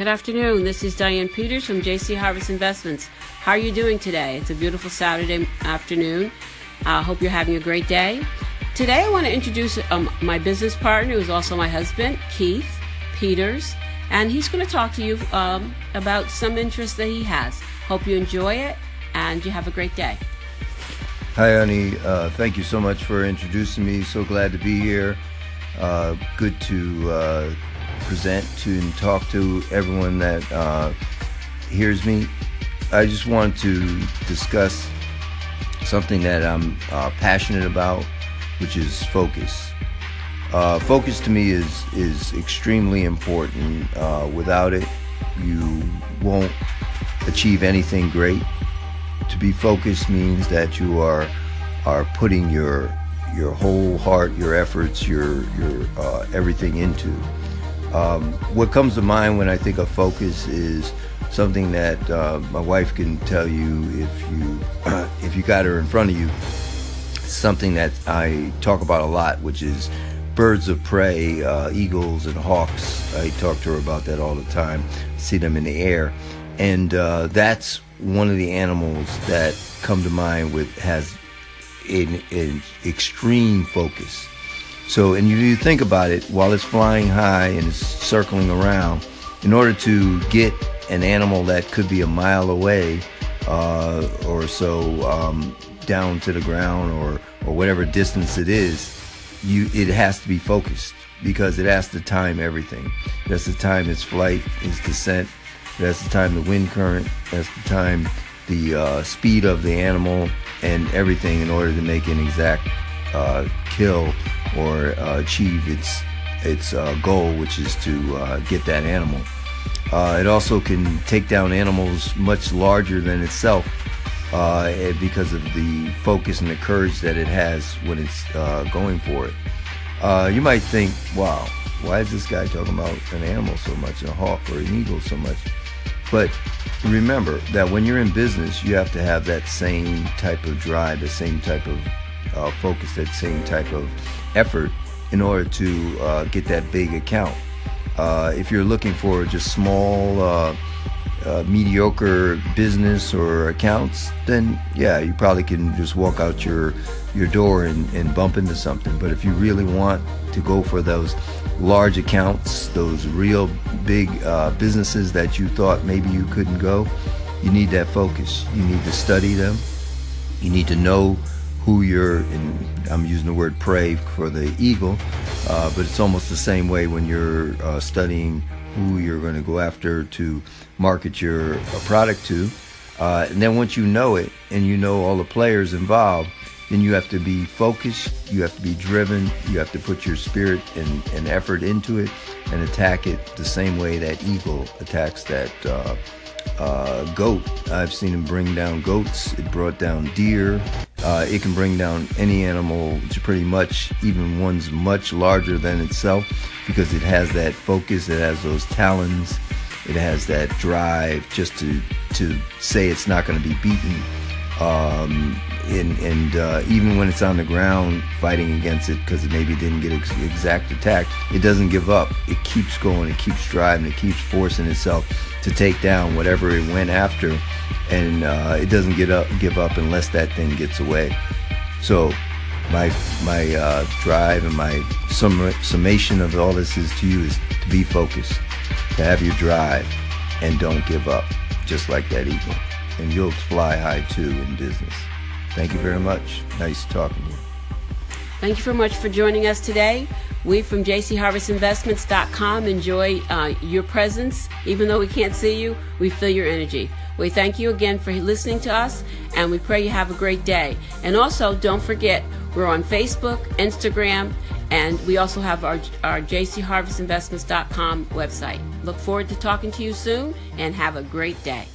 Good afternoon. This is Diane Peters from JC Harvest Investments. How are you doing today? It's a beautiful Saturday afternoon. I uh, hope you're having a great day. Today, I want to introduce um, my business partner, who's also my husband, Keith Peters, and he's going to talk to you um, about some interest that he has. Hope you enjoy it and you have a great day. Hi, honey. Uh, thank you so much for introducing me. So glad to be here. Uh, good to uh, present to and talk to everyone that uh, hears me. I just want to discuss something that I'm uh, passionate about, which is focus. Uh, focus to me is is extremely important. Uh, without it, you won't achieve anything great. To be focused means that you are are putting your your whole heart, your efforts, your your uh, everything into. Um, what comes to mind when I think of focus is something that uh, my wife can tell you if you if you got her in front of you. Something that I talk about a lot, which is birds of prey, uh, eagles and hawks. I talk to her about that all the time. See them in the air, and uh, that's one of the animals that come to mind with has an, an extreme focus. So, and you think about it, while it's flying high and it's circling around, in order to get an animal that could be a mile away uh, or so um, down to the ground or, or whatever distance it is, you it has to be focused because it has to time everything. That's the time its flight, its descent. That's the time the wind current. That's the time the uh, speed of the animal and everything in order to make an exact uh, kill or uh, achieve its its uh, goal, which is to uh, get that animal. Uh, it also can take down animals much larger than itself because of the focus and the courage that it has when it's going for it. you might think, wow, why is this guy talking about an animal so much, a hawk or an eagle so much? But remember that when you're in business, you have to have that same type of drive, the same type of uh, focus, that same type of effort in order to uh, get that big account. Uh, if you're looking for just small, uh, uh, mediocre business or accounts, then yeah, you probably can just walk out your your door and, and bump into something. But if you really want to go for those large accounts, those real big uh, businesses that you thought maybe you couldn't go, you need that focus. You need to study them. You need to know who you're, and I'm using the word prey for the eagle, uh, but it's almost the same way when you're uh, studying who you're going to go after to market your uh, product to. Uh, and then once you know it and you know all the players involved, then you have to be focused, you have to be driven, you have to put your spirit and, and effort into it and attack it the same way that eagle attacks that uh, uh, goat. I've seen him bring down goats. It brought down deer. Uh, it can bring down any animal, to pretty much, even ones much larger than itself, because it has that focus. It has those talons. It has that drive just to to say it's not going to be beaten. Um, and, and uh, even when it's on the ground fighting against it because it maybe didn't get ex- exact attack, it doesn't give up. It keeps going. It keeps driving. It keeps forcing itself to take down whatever it went after, and uh, it doesn't get up, give up unless that thing gets away. So, my my uh, drive and my sum- summation of all this is to you is to be focused, to have your drive, and don't give up, just like that eagle, and you'll fly high too in business. Thank you very much. Nice talking to you. Thank you very much for joining us today. We from jcharvestinvestments.com enjoy uh, your presence. Even though we can't see you, we feel your energy. We thank you again for listening to us, and we pray you have a great day. And also, don't forget, we're on Facebook, Instagram, and we also have our, our jcharvestinvestments.com website. Look forward to talking to you soon, and have a great day.